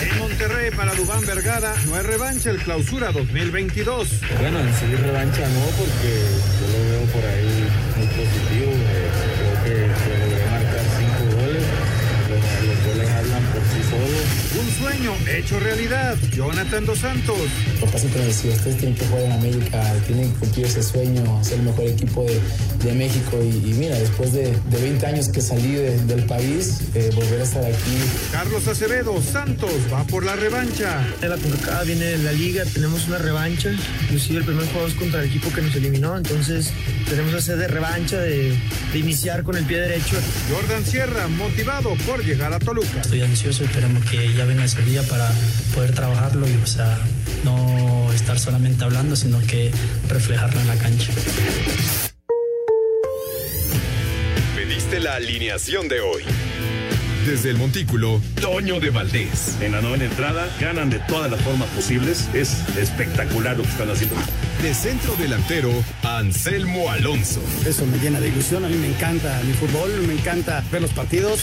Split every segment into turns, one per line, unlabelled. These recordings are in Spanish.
En Monterrey para Dubán Vergara no hay revancha el clausura 2022.
Bueno, en sí revancha no, porque yo lo veo por ahí
sueño hecho realidad. Jonathan Dos Santos.
Papá siempre me decía, ustedes tienen que jugar en América, tienen que cumplir ese sueño, ser el mejor equipo de, de México. Y, y, mira, después de, de, 20 años que salí de, del país, eh, volver a estar aquí.
Carlos Acevedo, Santos, va por la revancha.
La convocada viene de la liga, tenemos una revancha. Inclusive el primer juego es contra el equipo que nos eliminó, entonces tenemos que hacer de revancha, de, de iniciar con el pie derecho.
Jordan Sierra, motivado por llegar a Toluca.
Estoy ansioso, esperamos que ya venga ese día para poder trabajarlo y, o sea, no estar solamente hablando, sino que reflejarlo en la cancha.
Pediste la alineación de hoy. Desde el Montículo, Toño de Valdés.
En la novena entrada, ganan de todas las formas posibles. Es espectacular lo que están haciendo.
De centro delantero, Anselmo Alonso.
Eso me llena de ilusión. A mí me encanta mi fútbol, me encanta ver los partidos.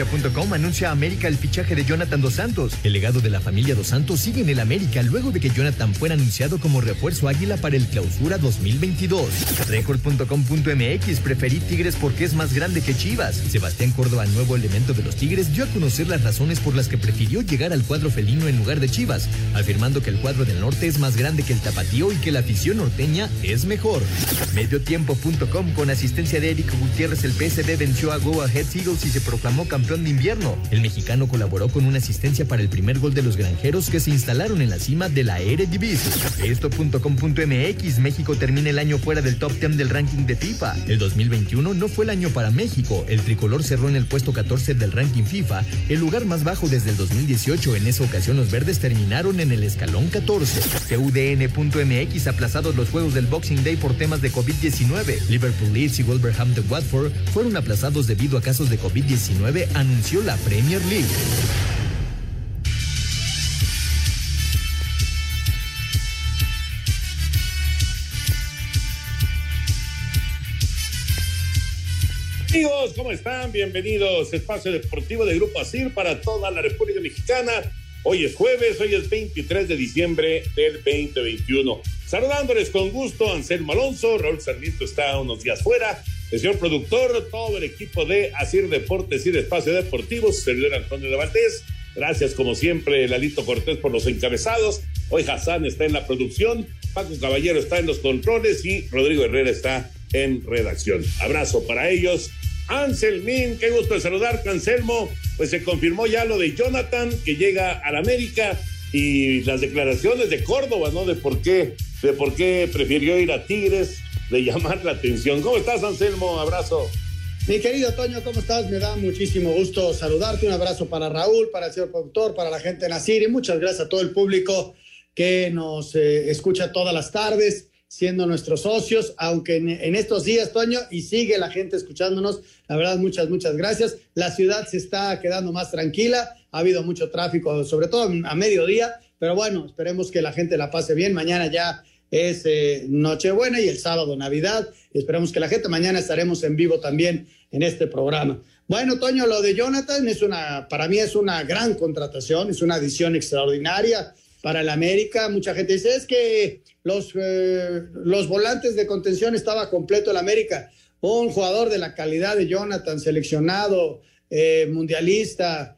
Cancha.com anuncia a América el fichaje de Jonathan Dos Santos. El legado de la familia Dos Santos sigue en el América luego de que Jonathan fuera anunciado como refuerzo águila para el clausura 2022. Record.com.mx preferí Tigres porque es más grande que Chivas. Sebastián Córdoba, nuevo elemento de los Tigres, dio a conocer las razones por las que prefirió llegar al cuadro felino en lugar de Chivas, afirmando que el cuadro del norte es más grande que el tapatío y que la afición norteña es mejor. Mediotiempo.com con asistencia de Eric Gutiérrez, el PSV venció a Go Ahead Eagles y se proclamó campeón de invierno. El mexicano colaboró con una asistencia para el primer gol de los granjeros que se instalaron en la cima de la Eredivisie. Esto.com.mx México termina el año fuera del top 10 del ranking de FIFA. El 2021 no fue el año para México. El tricolor cerró en el puesto 14 del ranking FIFA, el lugar más bajo desde el 2018. En esa ocasión los verdes terminaron en el escalón 14. CUDN.mx aplazados los juegos del Boxing Day por temas de COVID-19. Liverpool Leeds y Wolverhampton Watford fueron aplazados debido a casos de COVID-19 anunció la Premier League.
Amigos, ¿cómo están? Bienvenidos a Espacio Deportivo de Grupo ASIR para toda la República Mexicana. Hoy es jueves, hoy es 23 de diciembre del 2021. Saludándoles con gusto, Anselmo Alonso, Raúl Sarmiento está unos días fuera, el señor productor, todo el equipo de Asir Deportes y de Espacio Deportivo, su servidor Antonio de Valdés. Gracias, como siempre, Lalito Cortés por los encabezados. Hoy Hassan está en la producción, Paco Caballero está en los controles y Rodrigo Herrera está en redacción. Abrazo para ellos. Anselmín, qué gusto de saludar, Anselmo. Pues se confirmó ya lo de Jonathan, que llega a la América, y las declaraciones de Córdoba, ¿no? De por qué, de por qué prefirió ir a Tigres, de llamar la atención. ¿Cómo estás, Anselmo? Abrazo.
Mi querido Toño, ¿cómo estás? Me da muchísimo gusto saludarte. Un abrazo para Raúl, para el señor productor, para la gente de Nacir y muchas gracias a todo el público que nos eh, escucha todas las tardes siendo nuestros socios, aunque en, en, estos días, Toño, y sigue la gente escuchándonos. La verdad, muchas, muchas gracias. La ciudad se está quedando más tranquila, ha habido mucho tráfico, sobre todo a mediodía, pero bueno, esperemos que la gente la pase bien. Mañana ya es eh, Nochebuena y el sábado Navidad. Esperemos que la gente, mañana estaremos en vivo también en este programa. Bueno, Toño, lo de Jonathan es una, para mí es una gran contratación, es una adición extraordinaria para el América. Mucha gente dice, es que los, eh, los volantes de contención estaba completo el América. Un jugador de la calidad de Jonathan, seleccionado, eh, mundialista,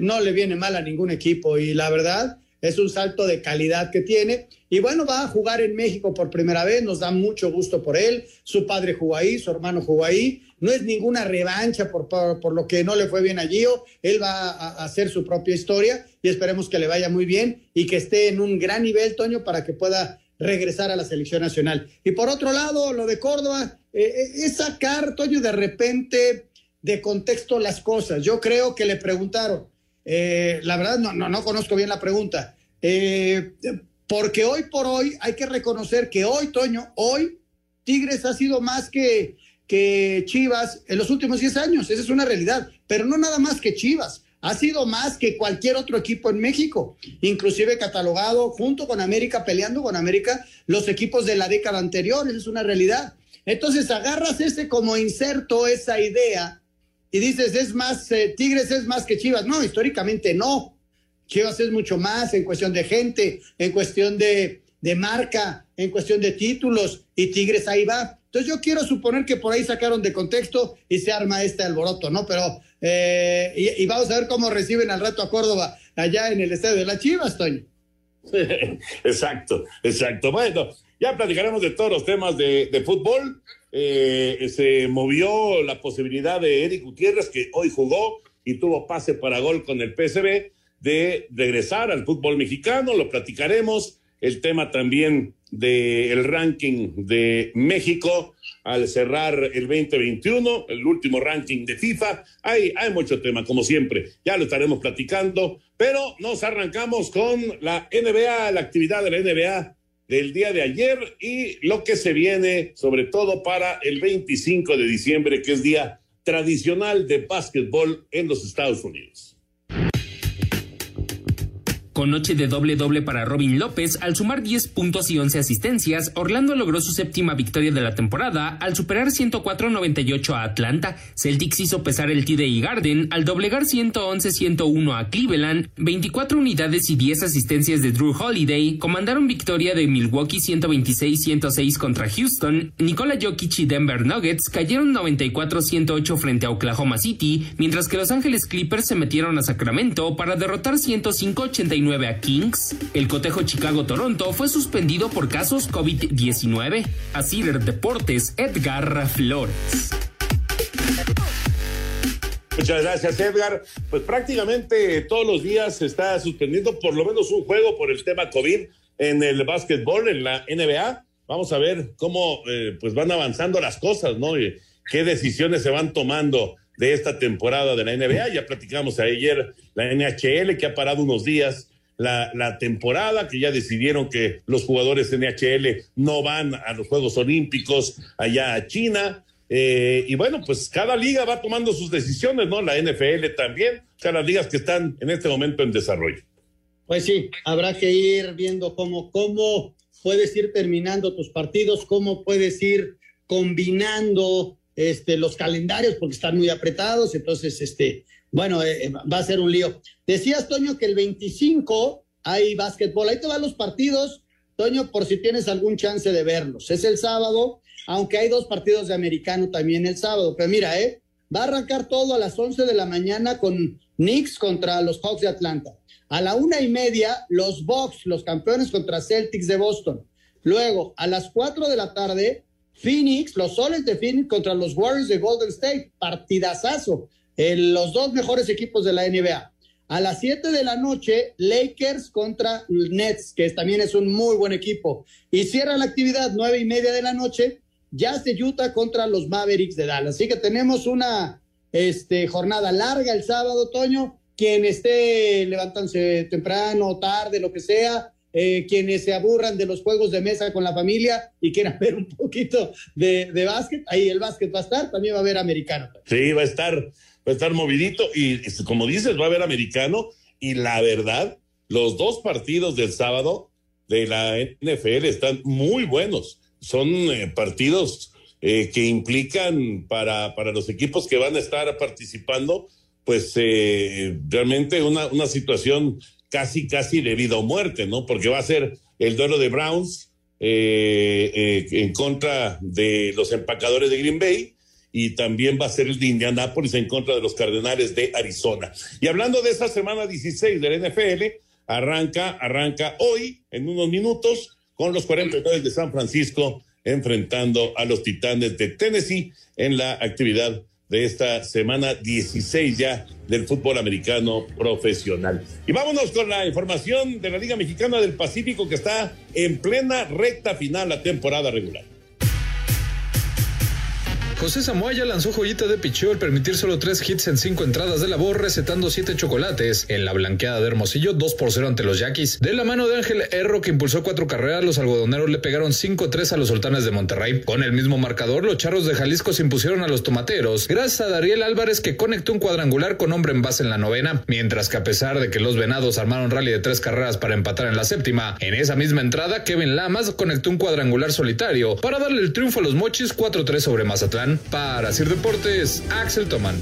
no le viene mal a ningún equipo. Y la verdad, es un salto de calidad que tiene. Y bueno, va a jugar en México por primera vez, nos da mucho gusto por él. Su padre jugó ahí, su hermano jugó ahí. No es ninguna revancha por, por, lo que no le fue bien a Gio. Él va a, hacer su propia historia y esperemos que le vaya muy bien y que esté en un gran nivel, Toño, para que pueda regresar a la selección nacional. Y por otro lado, lo de Córdoba, eh, eh, es sacar, Toño, de repente de contexto las cosas. Yo creo que le preguntaron, eh, la verdad no, no, no, conozco bien la pregunta, porque hoy por hoy hay que reconocer que hoy, Toño, hoy Tigres ha sido más que, que Chivas en los últimos 10 años, esa es una realidad, pero no nada más que Chivas. Ha sido más que cualquier otro equipo en México, inclusive catalogado junto con América, peleando con América, los equipos de la década anterior, esa es una realidad. Entonces agarras ese como inserto, esa idea, y dices, es más, eh, Tigres es más que Chivas. No, históricamente no. Chivas es mucho más en cuestión de gente, en cuestión de, de marca, en cuestión de títulos, y Tigres ahí va. Entonces yo quiero suponer que por ahí sacaron de contexto y se arma este alboroto, ¿no? Pero, eh, y, vamos a ver cómo reciben al rato a Córdoba allá en el estadio de la Chivas, Toño.
exacto, exacto. Bueno, ya platicaremos de todos los temas de, fútbol. Eh, se movió la posibilidad de Eric Gutiérrez, que hoy jugó y tuvo pase para gol con el PSB, de regresar al fútbol mexicano. Lo platicaremos. El tema también del ranking de México al cerrar el 2021, el último ranking de FIFA. Hay, hay mucho tema, como siempre, ya lo estaremos platicando, pero nos arrancamos con la NBA, la actividad de la NBA del día de ayer y lo que se viene, sobre todo para el 25 de diciembre, que es día tradicional de básquetbol en los Estados Unidos.
Con noche de doble doble para Robin López, al sumar 10 puntos y 11 asistencias, Orlando logró su séptima victoria de la temporada al superar 104-98 a Atlanta. Celtics hizo pesar el TD Garden al doblegar 111-101 a Cleveland. 24 unidades y 10 asistencias de Drew Holiday comandaron victoria de Milwaukee 126-106 contra Houston. Nikola Jokic y Denver Nuggets cayeron 94-108 frente a Oklahoma City, mientras que Los Ángeles Clippers se metieron a Sacramento para derrotar 105-89 a Kings, el cotejo Chicago-Toronto fue suspendido por casos COVID-19. Así Deportes, Edgar Flores.
Muchas gracias, Edgar. Pues prácticamente todos los días se está suspendiendo por lo menos un juego por el tema COVID en el básquetbol, en la NBA. Vamos a ver cómo eh, pues van avanzando las cosas, ¿no? Y qué decisiones se van tomando de esta temporada de la NBA. Ya platicamos ayer la NHL que ha parado unos días la, temporada, que ya decidieron que los jugadores NHL no van a los Juegos Olímpicos allá a China. Eh, y bueno, pues cada liga va tomando sus decisiones, ¿no? La NFL también, o sea, las ligas que están en este momento en desarrollo.
Pues sí, habrá que ir viendo cómo, cómo puedes ir terminando tus partidos, cómo puedes ir combinando este, los calendarios, porque están muy apretados, entonces, este, bueno, eh, eh, va a ser un lío. Decías, Toño, que el 25 hay básquetbol. Ahí te van los partidos, Toño, por si tienes algún chance de verlos. Es el sábado, aunque hay dos partidos de americano también el sábado. Pero mira, ¿eh? Va a arrancar todo a las 11 de la mañana con Knicks contra los Hawks de Atlanta. A la una y media, los Bucks, los campeones contra Celtics de Boston. Luego, a las 4 de la tarde, Phoenix, los Soles de Phoenix contra los Warriors de Golden State. Partidazazo los dos mejores equipos de la NBA. A las 7 de la noche, Lakers contra Nets, que también es un muy buen equipo. Y cierra la actividad nueve y media de la noche, Jazz de Utah contra los Mavericks de Dallas. Así que tenemos una este, jornada larga el sábado, Toño. Quien esté levantándose temprano, tarde, lo que sea, eh, quienes se aburran de los juegos de mesa con la familia y quieran ver un poquito de, de básquet, ahí el básquet va a estar, también va a haber americano.
Sí, va a estar va a estar movidito y como dices, va a haber americano y la verdad, los dos partidos del sábado de la NFL están muy buenos. Son eh, partidos eh, que implican para, para los equipos que van a estar participando, pues eh, realmente una, una situación casi, casi de vida o muerte, ¿no? Porque va a ser el duelo de Browns en contra de los empacadores de Green Bay y también va a ser el de Indianápolis en contra de los Cardenales de Arizona. Y hablando de esa semana 16 del NFL, arranca, arranca hoy en unos minutos con los 49 de San Francisco enfrentando a los Titanes de Tennessee en la actividad de esta semana 16 ya del fútbol americano profesional. Y vámonos con la información de la Liga Mexicana del Pacífico que está en plena recta final la temporada regular.
José Samoaya lanzó joyita de picheo al permitir solo tres hits en cinco entradas de labor, recetando siete chocolates. En la blanqueada de Hermosillo, 2 por 0 ante los Yaquis. De la mano de Ángel Erro, que impulsó cuatro carreras, los algodoneros le pegaron 5-3 a los sultanes de Monterrey. Con el mismo marcador, los charros de Jalisco se impusieron a los tomateros, gracias a Dariel Álvarez, que conectó un cuadrangular con hombre en base en la novena. Mientras que a pesar de que los venados armaron rally de tres carreras para empatar en la séptima, en esa misma entrada, Kevin Lamas conectó un cuadrangular solitario para darle el triunfo a los mochis 4-3 sobre Mazatlán. Para Sir Deportes, Axel Toman.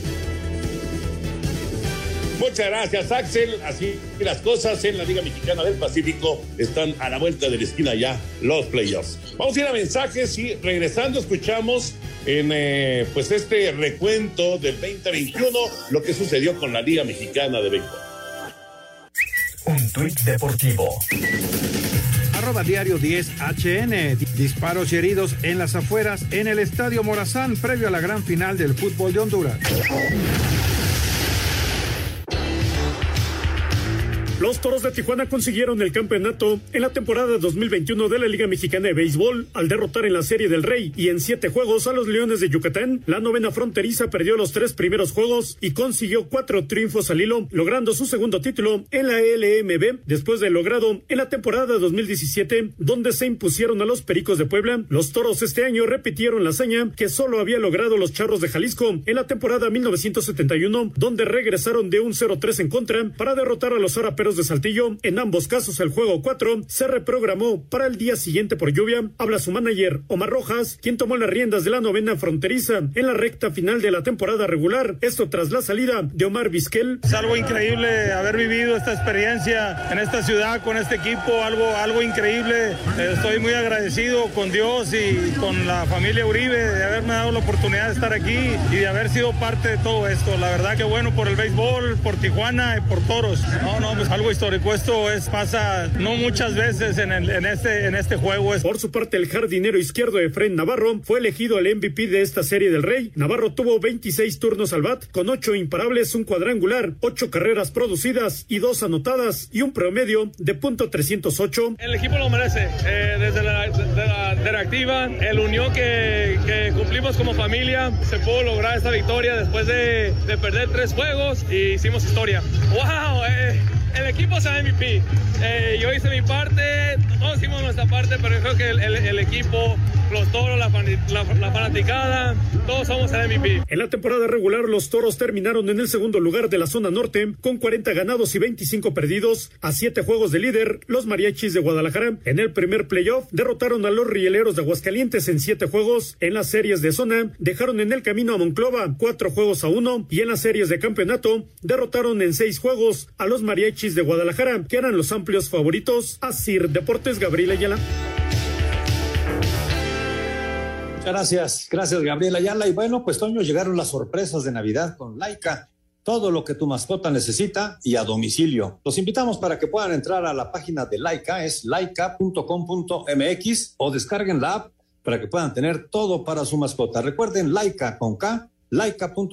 Muchas gracias, Axel. Así las cosas en la Liga Mexicana del Pacífico están a la vuelta de la esquina ya los playoffs. Vamos a ir a mensajes y regresando escuchamos en eh, pues este recuento del 2021 lo que sucedió con la Liga Mexicana de Béisbol.
Un tuit deportivo
arroba diario 10 HN. Disparos y heridos en las afueras en el Estadio Morazán previo a la gran final del fútbol de Honduras.
Los Toros de Tijuana consiguieron el campeonato en la temporada 2021 de la Liga Mexicana de Béisbol al derrotar en la Serie del Rey y en siete juegos a los Leones de Yucatán. La novena fronteriza perdió los tres primeros juegos y consiguió cuatro triunfos al hilo, logrando su segundo título en la LMB después de logrado en la temporada 2017, donde se impusieron a los Pericos de Puebla. Los Toros este año repitieron la hazaña que solo había logrado los Charros de Jalisco en la temporada 1971, donde regresaron de un 0-3 en contra para derrotar a los Araperos de Saltillo. En ambos casos, el juego 4 se reprogramó para el día siguiente por lluvia. Habla su manager, Omar Rojas, quien tomó las riendas de la novena fronteriza en la recta final de la temporada regular. Esto tras la salida de Omar Vizquel.
Es algo increíble haber vivido esta experiencia en esta ciudad con este equipo, algo, algo increíble. Estoy muy agradecido con Dios y con la familia Uribe de haberme dado la oportunidad de estar aquí y de haber sido parte de todo esto. La verdad que bueno por el béisbol, por Tijuana y por Toros. No, no, pues algo histórico. Esto es, pasa no muchas veces en, el, en, este, en este juego.
Por su parte, el jardinero izquierdo Efren Navarro fue elegido el MVP de esta serie del Rey. Navarro tuvo 26 turnos al bat, con 8 imparables, un cuadrangular, 8 carreras producidas y 2 anotadas y un promedio de punto 308.
El equipo lo merece. Eh, desde la, de la el unión que, que, cumplimos como familia, se pudo lograr esta victoria después de, de perder tres juegos y hicimos historia. ¡Wow! Eh, el equipo es MVP. Eh, yo hice mi parte, todos hicimos nuestra parte, pero yo creo que el, equipo, los toros, la, la, la, fanaticada, todos somos el MVP.
En la temporada regular, los toros terminaron en el segundo lugar de la zona norte, con 40 ganados y 25 perdidos, a 7 juegos de líder, los mariachis de Guadalajara. En el primer playoff, derrotaron a los rieleros de Aguascalientes en 7 juegos. En las series de zona, dejaron en el camino a Monclova 4 juegos a 1, y en las series de campeonato, derrotaron en 6 juegos a los mariachis de Guadalajara, que eran los amplios favoritos a Sir Deportes Gabriel Ayala.
Gracias, gracias Gabriel Ayala. Y bueno, pues Toño, llegaron las sorpresas de Navidad con Laika. Todo lo que tu mascota necesita y a domicilio. Los invitamos para que puedan entrar a la página de Laika, es laika.com.mx o descarguen la app para que puedan tener todo para su mascota. Recuerden, Laika con K, laika.com.mx.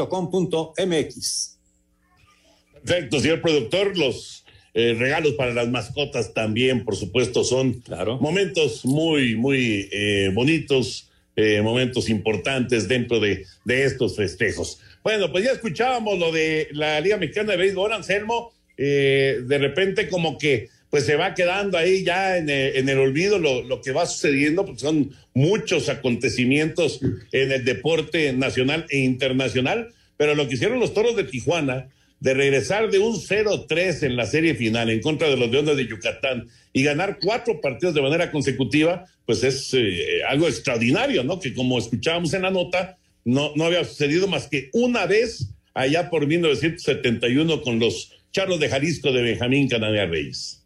Perfecto, señor productor. Los eh, regalos para las mascotas también, por supuesto, son
claro.
momentos muy, muy eh, bonitos, eh, momentos importantes dentro de, de, estos festejos. Bueno, pues ya escuchábamos lo de la Liga Mexicana de Béisbol, Anselmo, de repente como que pues se va quedando ahí ya en el, en el olvido lo, lo, que va sucediendo, porque son muchos acontecimientos en el deporte nacional e internacional, pero lo que hicieron los toros de Tijuana, de regresar de un 0-3 en la serie final en contra de los Leones de Yucatán y ganar cuatro partidos de manera consecutiva, pues es eh, algo extraordinario, ¿no? Que como escuchábamos en la nota, no, no había sucedido más que una vez allá por 1971 con los Charros de Jalisco de Benjamín Cananea Reyes.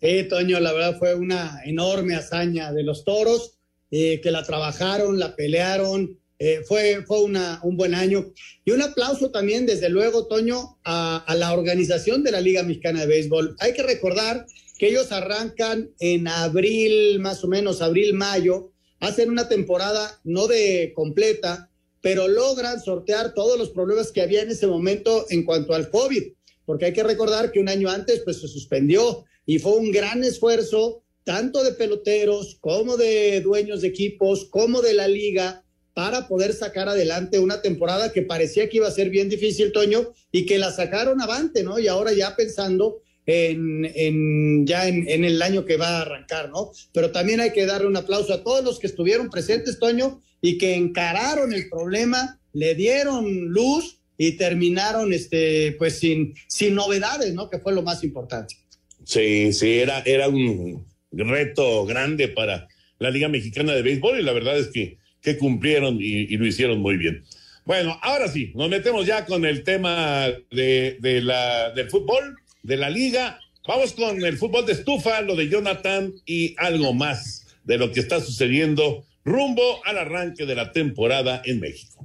Sí, Toño, la verdad fue una enorme hazaña de los toros, eh, que la trabajaron, la pelearon, eh, fue, fue un buen año. Y un aplauso también, desde luego, Toño, a, a, la organización de la Liga Mexicana de Béisbol. Hay que recordar que ellos arrancan en abril, más o menos, abril, mayo, hacen una temporada no de completa, pero logran sortear todos los problemas que había en ese momento en cuanto al COVID, porque hay que recordar que un año antes pues se suspendió y fue un gran esfuerzo tanto de peloteros como de dueños de equipos, como de la liga, para poder sacar adelante una temporada que parecía que iba a ser bien difícil, Toño, y que la sacaron avante, ¿no? Y ahora ya pensando en, en ya en, en, el año que va a arrancar, ¿no? Pero también hay que darle un aplauso a todos los que estuvieron presentes, Toño, y que encararon el problema, le dieron luz y terminaron, este, pues sin, sin novedades, ¿no? Que fue lo más importante.
Sí, sí, era, era un reto grande para la Liga Mexicana de Béisbol y la verdad es que, que cumplieron y, y lo hicieron muy bien. Bueno, ahora sí, nos metemos ya con el tema de, de la, del fútbol, de la liga. Vamos con el fútbol de estufa, lo de Jonathan y algo más de lo que está sucediendo rumbo al arranque de la temporada en México.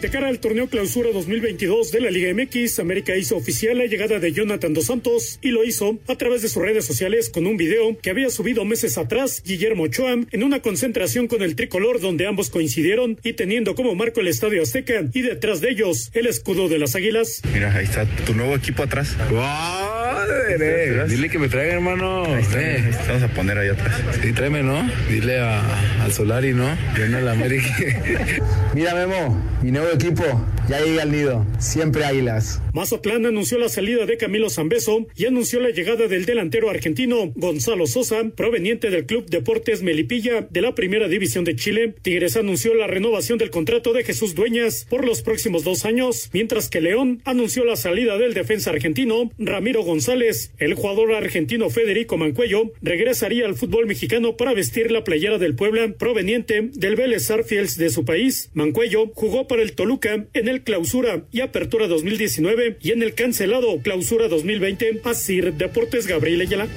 De cara al torneo clausura 2022 de la Liga MX, América hizo oficial la llegada de Jonathan Dos Santos y lo hizo a través de sus redes sociales con un video que había subido meses atrás Guillermo Ochoa en una concentración con el tricolor donde ambos coincidieron y teniendo como marco el Estadio Azteca y detrás de ellos el escudo de las Águilas.
Mira, ahí está tu nuevo equipo atrás.
¡Wow! Dile que me traiga, hermano.
Ahí está, ahí está. Vamos a poner ahí atrás.
Sí, tráeme, ¿no? Dile a, al Solari, ¿no? Viene a la América.
Mira, Memo, mi nuevo equipo ya llega al nido, siempre águilas.
Mazatlán anunció la salida de Camilo Zambeso y anunció la llegada del delantero argentino Gonzalo Sosa, proveniente del Club Deportes Melipilla de la Primera División de Chile. Tigres anunció la renovación del contrato de Jesús Dueñas por los próximos dos años, mientras que León anunció la salida del defensa argentino Ramiro González. El jugador argentino Federico Mancuello regresaría al fútbol mexicano para vestir la playera del Puebla proveniente del Vélez Sarfields de su país. Mancuello jugó para el Toluca en el Clausura y Apertura 2019 y en el cancelado Clausura 2020. Asir Deportes Gabriel Ayala.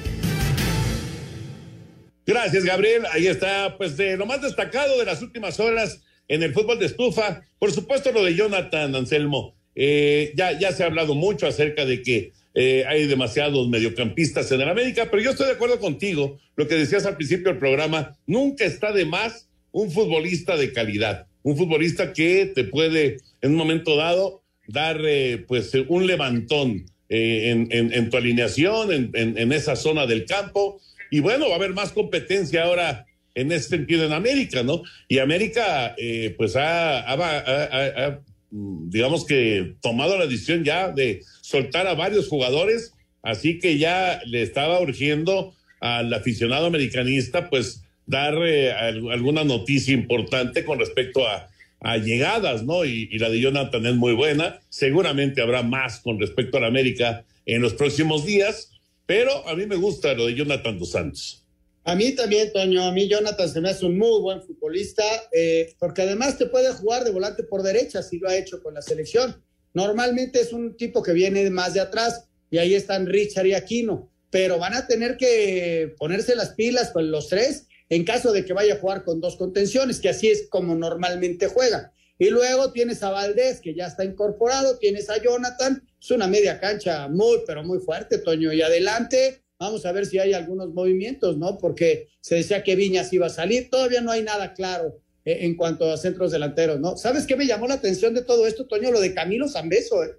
Gracias, Gabriel. Ahí está, pues, de lo más destacado de las últimas horas en el fútbol de estufa. Por supuesto, lo de Jonathan Anselmo. Eh, ya, ya se ha hablado mucho acerca de que eh, hay demasiados mediocampistas en el América, pero yo estoy de acuerdo contigo. Lo que decías al principio del programa, nunca está de más un futbolista de calidad, un futbolista que te puede en un momento dado dar eh, pues un levantón eh, en, tu alineación, en, esa zona del campo. Y bueno, va a haber más competencia ahora en ese sentido en América, ¿no? Y América pues ha, ha, ha, ha, digamos que tomado la decisión ya de soltar a varios jugadores, así que ya le estaba urgiendo al aficionado americanista pues dar eh, alguna noticia importante con respecto a, a llegadas, ¿no? Y, y, la de Jonathan es muy buena. Seguramente habrá más con respecto a la América en los próximos días, pero a mí me gusta lo de Jonathan dos Santos.
A mí también, Toño, a mí Jonathan se me hace un muy buen futbolista, eh, porque además te puede jugar de volante por derecha, si lo ha hecho con la selección. Normalmente es un tipo que viene más de atrás, y ahí están Richard y Aquino, pero van a tener que ponerse las pilas con los tres en caso de que vaya a jugar con dos contenciones, que así es como normalmente juega. Y luego tienes a Valdés, que ya está incorporado, tienes a Jonathan, es una media cancha muy, pero muy fuerte, Toño. Y adelante, vamos a ver si hay algunos movimientos, ¿no? Porque se decía que Viñas iba a salir, todavía no hay nada claro en cuanto a centros delanteros, ¿no? ¿Sabes qué me llamó la atención de todo esto, Toño? Lo de Camilo Zambeso, ¿eh?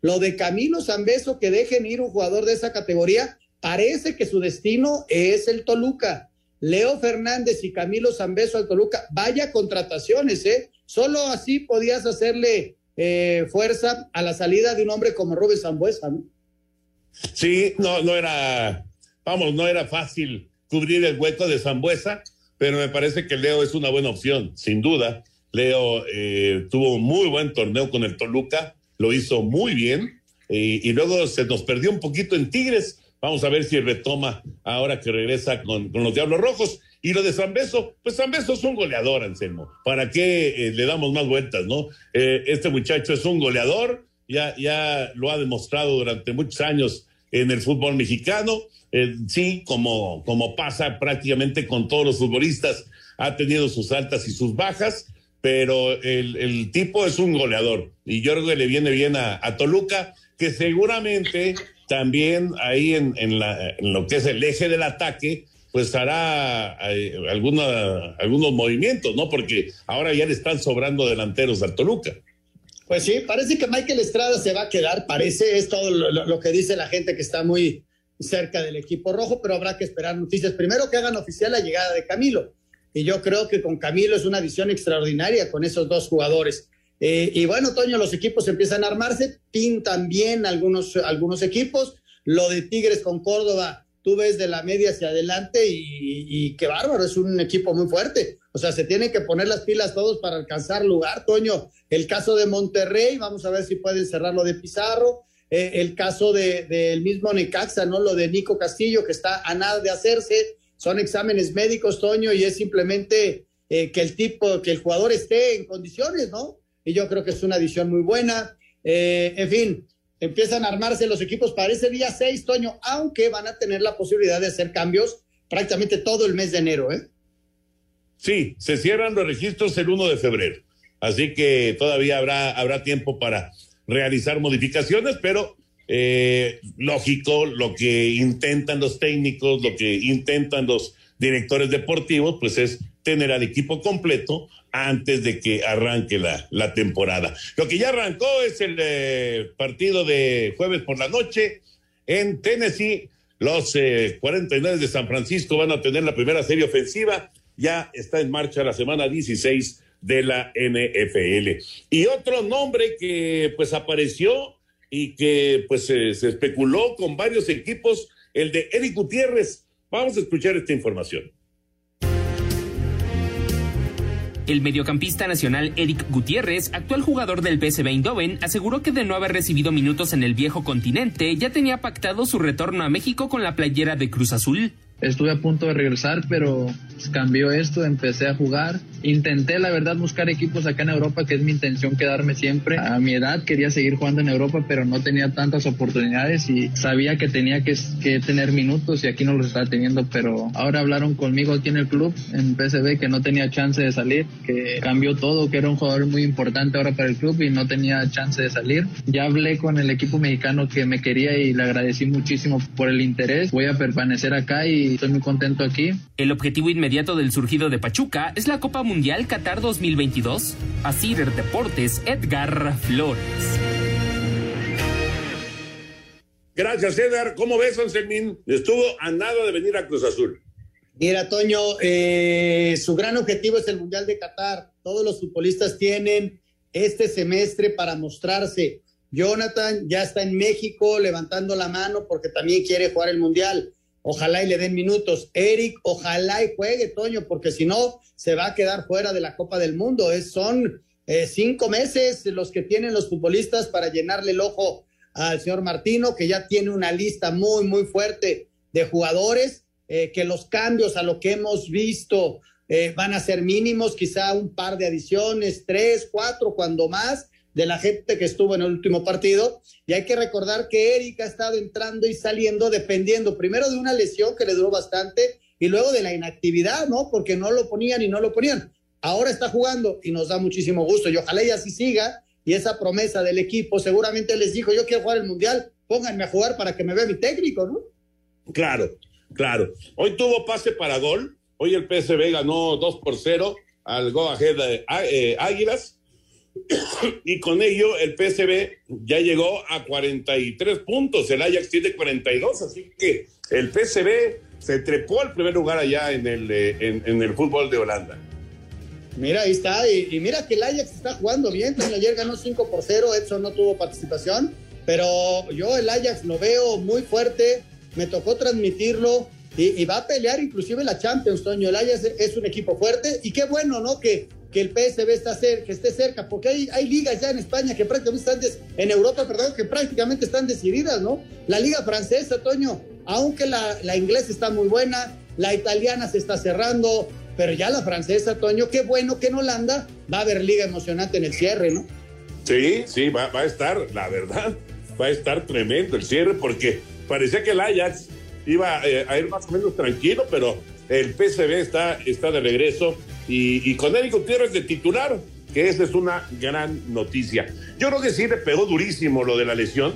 Lo de Camilo Zambeso, que dejen ir un jugador de esa categoría, parece que su destino es el Toluca Leo Fernández y Camilo Zambeso al Toluca, vaya contrataciones, ¿eh? Solo así podías hacerle eh, fuerza a la salida de un hombre como Rubén Zambuesa, ¿no?
Sí, no, no era, vamos, no era fácil cubrir el hueco de Zambuesa, pero me parece que Leo es una buena opción, sin duda. Leo eh, tuvo un muy buen torneo con el Toluca, lo hizo muy bien, y, luego se nos perdió un poquito en Tigres, Vamos a ver si retoma ahora que regresa con, con los Diablos Rojos. Y lo de San Beso, pues San Beso es un goleador, Anselmo. ¿Para qué eh, le damos más vueltas, no? Eh, este muchacho es un goleador, ya, ya lo ha demostrado durante muchos años en el fútbol mexicano. Eh, sí, como, como pasa prácticamente con todos los futbolistas, ha tenido sus altas y sus bajas, pero el, el tipo es un goleador y yo creo que le viene bien a, a Toluca, que seguramente también ahí en, en, la, en lo que es el eje del ataque, pues hará eh, alguna, algunos movimientos, ¿no? Porque ahora ya le están sobrando delanteros al Toluca.
Pues sí, parece que Michael Estrada se va a quedar, parece, es todo lo, que dice la gente que está muy cerca del equipo rojo, pero habrá que esperar noticias. Primero que hagan oficial la llegada de Camilo, y yo creo que con Camilo es una visión extraordinaria con esos dos jugadores. Eh, y bueno, Toño, los equipos empiezan a armarse, pintan bien algunos, algunos equipos, lo de Tigres con Córdoba tú ves de la media hacia adelante y, y, qué bárbaro, es un equipo muy fuerte. O sea, se tienen que poner las pilas todos para alcanzar lugar, Toño. El caso de Monterrey, vamos a ver si pueden cerrar lo de Pizarro. Eh, el caso del de, mismo Necaxa, ¿no? Lo de Nico Castillo, que está a nada de hacerse. Son exámenes médicos, Toño, y es simplemente eh, que el tipo, que el jugador esté en condiciones, ¿no? Y yo creo que es una adición muy buena. Eh, en fin, empiezan a armarse los equipos para ese día 6, Toño, aunque van a tener la posibilidad de hacer cambios prácticamente todo el mes de enero, ¿eh?
Sí, se cierran los registros el 1 de febrero, así que todavía habrá, habrá tiempo para realizar modificaciones, pero eh, lógico, lo que intentan los técnicos, lo que intentan los directores deportivos, pues es tener al equipo completo antes de que arranque la, la temporada. Lo que ya arrancó es el eh, partido de jueves por la noche en Tennessee. Los eh, 49 de San Francisco van a tener la primera serie ofensiva. Ya está en marcha la semana 16 de la NFL. Y otro nombre que pues apareció y que pues se especuló con varios equipos, el de Eric Gutiérrez. Vamos a escuchar esta información.
El mediocampista nacional Eric Gutiérrez, actual jugador del PSV Eindhoven, aseguró que de no haber recibido minutos en el viejo continente, ya tenía pactado su retorno a México con la playera de Cruz Azul.
Estuve a punto de regresar, pero cambió esto, empecé a jugar. Intenté, la verdad, buscar equipos acá en Europa, que es mi intención quedarme siempre. A mi edad quería seguir jugando en Europa, pero no tenía tantas oportunidades y sabía que tenía que, que tener minutos y aquí no los estaba teniendo, pero ahora hablaron conmigo aquí en el club, en PSV, que no tenía chance de salir, que cambió todo, que era un jugador muy importante ahora para el club y no tenía chance de salir. Ya hablé con el equipo mexicano que me quería y le agradecí muchísimo por el interés. Voy a permanecer acá y estoy muy contento aquí.
El objetivo inmediato del surgido de Pachuca es la Copa Mundial Qatar 2022. Así Deportes, Edgar Flores.
Gracias, Edgar. ¿Cómo ves, Anselmín? Estuvo a nada de venir a Cruz Azul.
Mira, Toño, eh, su gran objetivo es el Mundial de Qatar. Todos los futbolistas tienen este semestre para mostrarse. Jonathan ya está en México levantando la mano porque también quiere jugar el Mundial. Ojalá y le den minutos. Eric, ojalá y juegue, Toño, porque si no, se va a quedar fuera de la Copa del Mundo. Es, son eh, cinco meses los que tienen los futbolistas para llenarle el ojo al señor Martino, que ya tiene una lista muy, muy fuerte de jugadores, eh, que los cambios a lo que hemos visto eh, van a ser mínimos, quizá un par de adiciones, tres, cuatro, cuando más, de la gente que estuvo en el último partido. Y hay que recordar que Eric ha estado entrando y saliendo dependiendo primero de una lesión que le duró bastante y luego de la inactividad, ¿no? Porque no lo ponían y no lo ponían. Ahora está jugando y nos da muchísimo gusto y ojalá y así siga. Y esa promesa del equipo seguramente les dijo, yo quiero jugar el Mundial, pónganme a jugar para que me vea mi técnico, ¿no?
Claro, claro. Hoy tuvo pase para gol. Hoy el PSV ganó 2 por 0 al Go Ahead de eh, Águilas y con ello el PSB ya llegó a 43 puntos, el Ajax tiene 42, así que el PSB se trepó al primer lugar allá en el, eh, en, el fútbol de Holanda.
Mira, ahí está, y, mira que el Ajax está jugando bien, ayer ganó 5 por 0, Edson no tuvo participación, pero yo el Ajax lo veo muy fuerte, me tocó transmitirlo, y, y, va a pelear inclusive la Champions, Toño. El Ajax es un equipo fuerte y qué bueno, ¿no? Que, que el PSV está cerca, que esté cerca, porque hay, hay ligas ya en España que prácticamente están, en Europa, perdón, que prácticamente están decididas, ¿no? La liga francesa, Toño, aunque la, la inglesa está muy buena, la italiana se está cerrando, pero ya la francesa, Toño, qué bueno que en Holanda va a haber liga emocionante en el cierre, ¿no?
Sí, sí, va, va a estar, la verdad, va a estar tremendo el cierre, porque parecía que el Ajax iba eh, a ir más o menos tranquilo, pero el PCB está, está de regreso y, con Eric Gutiérrez de titular, que esa es una gran noticia. Yo creo que sí le pegó durísimo lo de la lesión,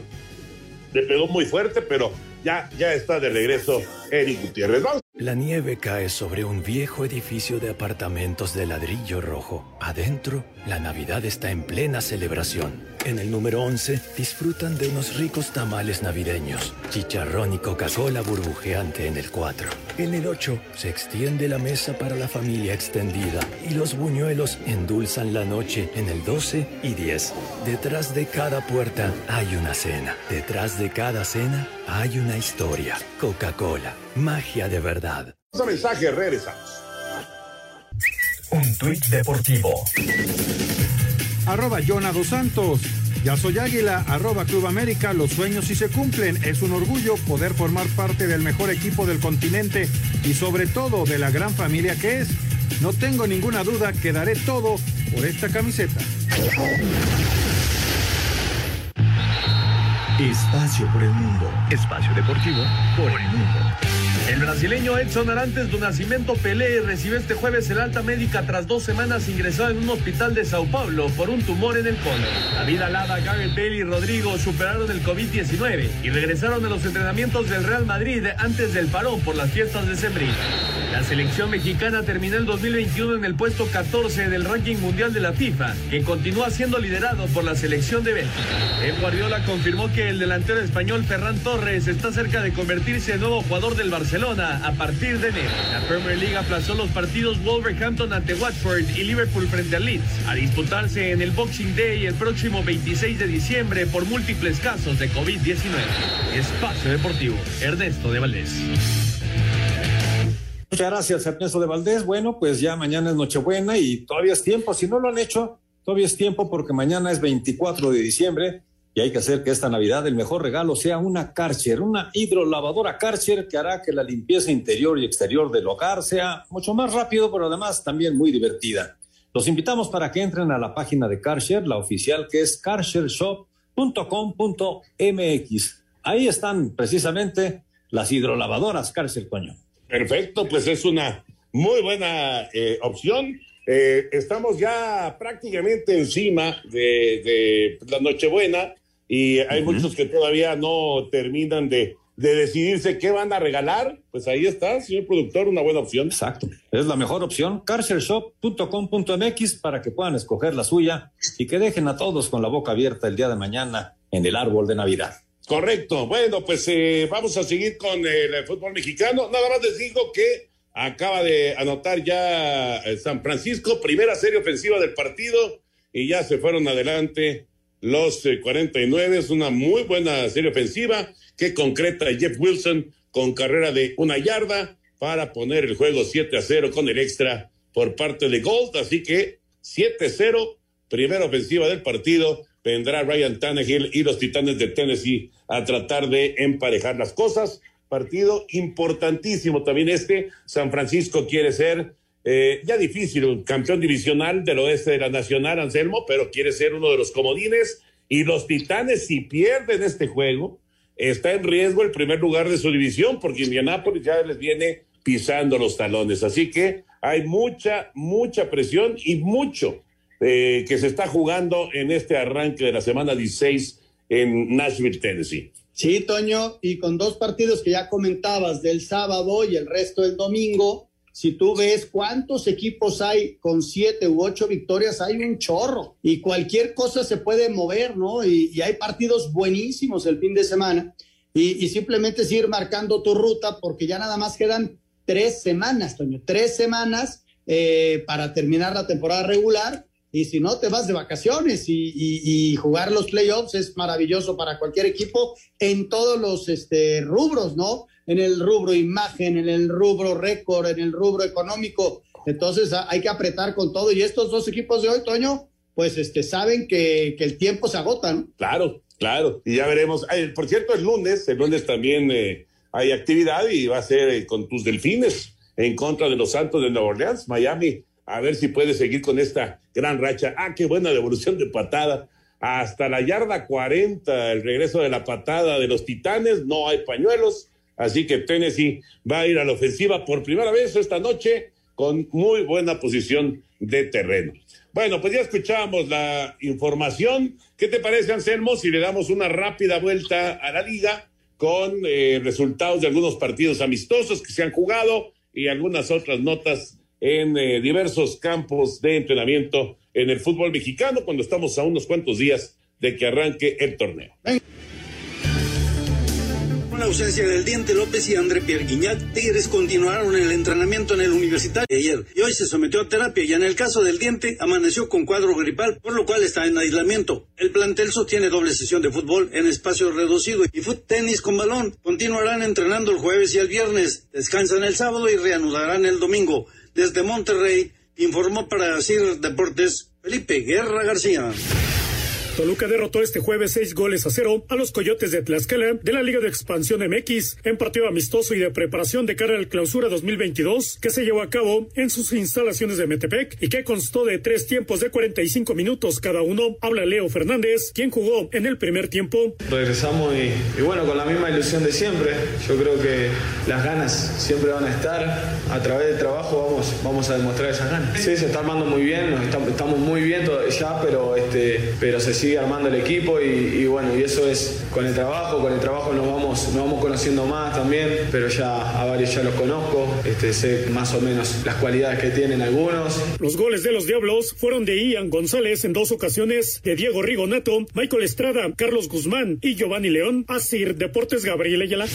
le pegó muy fuerte, pero ya, ya está de regreso Eric Gutiérrez.
La nieve cae sobre un viejo edificio de apartamentos de ladrillo rojo. Adentro, la Navidad está en plena celebración. En el número 11, disfrutan de unos ricos tamales navideños, chicharrón y Coca-Cola burbujeante en el 4. En el 8, se extiende la mesa para la familia extendida y los buñuelos endulzan la noche en el 12 y 10. Detrás de cada puerta hay una cena. Detrás de cada cena hay una historia. Coca-Cola, magia de verdad.
Un mensaje, regresamos.
Un tuit deportivo.
Arroba Jonah Dos Santos. Ya soy Águila, arroba Club América, los sueños sí se cumplen. Es un orgullo poder formar parte del mejor equipo del continente y sobre todo de la gran familia que es. No tengo ninguna duda que daré todo por esta camiseta.
Espacio por el mundo. Espacio deportivo por el mundo.
El brasileño Edson Arantes do Nascimento Pelé recibió este jueves el alta médica tras dos semanas ingresado en un hospital de Sao Paulo por un tumor en el colon. David Alaba, Gareth Bale y Rodrigo superaron el COVID-19 y regresaron a los entrenamientos del Real Madrid antes del parón por las fiestas de Sembrina. La selección mexicana terminó el 2021 en el puesto 14 del ranking mundial de la FIFA, que continúa siendo liderado por la selección de Bélgica. El Guardiola confirmó que el delantero español Ferran Torres está cerca de convertirse en nuevo jugador del Barcelona a partir de enero. La Premier League aplazó los partidos Wolverhampton ante Watford y Liverpool frente al Leeds a disputarse en el Boxing Day el próximo 26 de diciembre por múltiples casos de COVID-19. Espacio Deportivo, Ernesto de Valdés.
Muchas gracias, Ernesto de Valdés. Bueno, pues ya mañana es Nochebuena y todavía es tiempo. Si no lo han hecho, todavía es tiempo porque mañana es 24 de diciembre y hay que hacer que esta Navidad el mejor regalo sea una Karcher, una hidrolavadora Karcher que hará que la limpieza interior y exterior del hogar sea mucho más rápido, pero además también muy divertida. Los invitamos para que entren a la página de Karcher, la oficial que es karchershop.com.mx. Ahí están precisamente las hidrolavadoras Karcher, coño.
Perfecto, pues es una muy buena eh, opción. Eh, estamos ya prácticamente encima de, de la Nochebuena y hay muchos que todavía no terminan de, de, decidirse qué van a regalar, pues ahí está, señor productor, una buena opción.
Exacto, es la mejor opción, carcershop.com.mx para que puedan escoger la suya y que dejen a todos con la boca abierta el día de mañana en el árbol de Navidad.
Correcto, bueno, pues eh, vamos a seguir con el fútbol mexicano. Nada más les digo que acaba de anotar ya eh, San Francisco, primera serie ofensiva del partido y ya se fueron adelante los 49. Eh, es una muy buena serie ofensiva que concreta Jeff Wilson con carrera de una yarda para poner el juego 7 a 0 con el extra por parte de Gold. Así que 7-0, primera ofensiva del partido. Vendrá Ryan Tannehill y los Titanes de Tennessee a tratar de emparejar las cosas. Partido importantísimo también este. San Francisco quiere ser eh, ya difícil, campeón divisional del oeste de la Nacional, Anselmo, pero quiere ser uno de los comodines. Y los Titanes, si pierden este juego, está en riesgo el primer lugar de su división, porque Indianápolis ya les viene pisando los talones. Así que hay mucha, mucha presión y mucho eh, que se está jugando en este arranque de la semana 16 en Nashville, Tennessee.
Sí, Toño, y con dos partidos que ya comentabas del sábado y el resto del domingo, si tú ves cuántos equipos hay con siete u ocho victorias, hay un chorro y cualquier cosa se puede mover, ¿no? Y, hay partidos buenísimos el fin de semana y, simplemente es ir marcando tu ruta porque ya nada más quedan tres semanas, Toño, tres semanas eh, para terminar la temporada regular y si no te vas de vacaciones y, jugar los playoffs es maravilloso para cualquier equipo en todos los este, rubros, ¿no? en el rubro imagen, en el rubro récord, en el rubro económico. Entonces hay que apretar con todo. Y estos dos equipos de hoy, Toño, pues este, saben que, el tiempo se agota, ¿no?
Claro, claro. Y ya veremos. por cierto, el lunes, el lunes también eh, hay actividad y va a ser eh, con tus delfines en contra de los Santos de Nueva Orleans, Miami. A ver si puede seguir con esta gran racha. Ah, qué buena devolución de patada. Hasta la yarda 40, el regreso de la patada de los Titanes. No hay pañuelos Así que Tennessee va a ir a la ofensiva por primera vez esta noche con muy buena posición de terreno. Bueno, pues ya escuchamos la información. ¿Qué te parece, Anselmo, si le damos una rápida vuelta a la liga con eh, resultados de algunos partidos amistosos que se han jugado y algunas otras notas en eh, diversos campos de entrenamiento en el fútbol mexicano cuando estamos a unos cuantos días de que arranque el torneo?
Con la ausencia del Diente López y André Pierre Guignac, Tigres continuaron el entrenamiento en el universitario ayer y hoy se sometió a terapia y en el caso del Diente amaneció con cuadro gripal, por lo cual está en aislamiento. El plantel sostiene doble sesión de fútbol en espacio reducido y fútbol tenis con balón. Continuarán entrenando el jueves y el viernes, descansan el sábado y reanudarán el domingo. Desde Monterrey informó para CIR Deportes Felipe Guerra García.
Toluca derrotó este jueves seis goles a cero a los Coyotes de Tlaxcala de la Liga de Expansión MX en partido amistoso y de preparación de cara al clausura 2022 que se llevó a cabo en sus instalaciones de Metepec y que constó de tres tiempos de 45 minutos cada uno. Habla Leo Fernández, quien jugó en el primer tiempo.
Regresamos y, y bueno, con la misma ilusión de siempre. Yo creo que las ganas siempre van a estar. A través del trabajo vamos, vamos a demostrar esas ganas. Sí, se está armando muy bien, nos estamos, estamos muy bien todo- ya, pero, este, pero se sigue armando el equipo y, y bueno, y eso es con el trabajo, con el trabajo nos vamos, nos vamos conociendo más también, pero ya a varios ya los conozco, este, sé más o menos las cualidades que tienen algunos.
Los goles de los Diablos fueron de Ian González en dos ocasiones, de Diego Rigonato, Michael Estrada, Carlos Guzmán y Giovanni León. Asir Deportes Gabriel Ayala.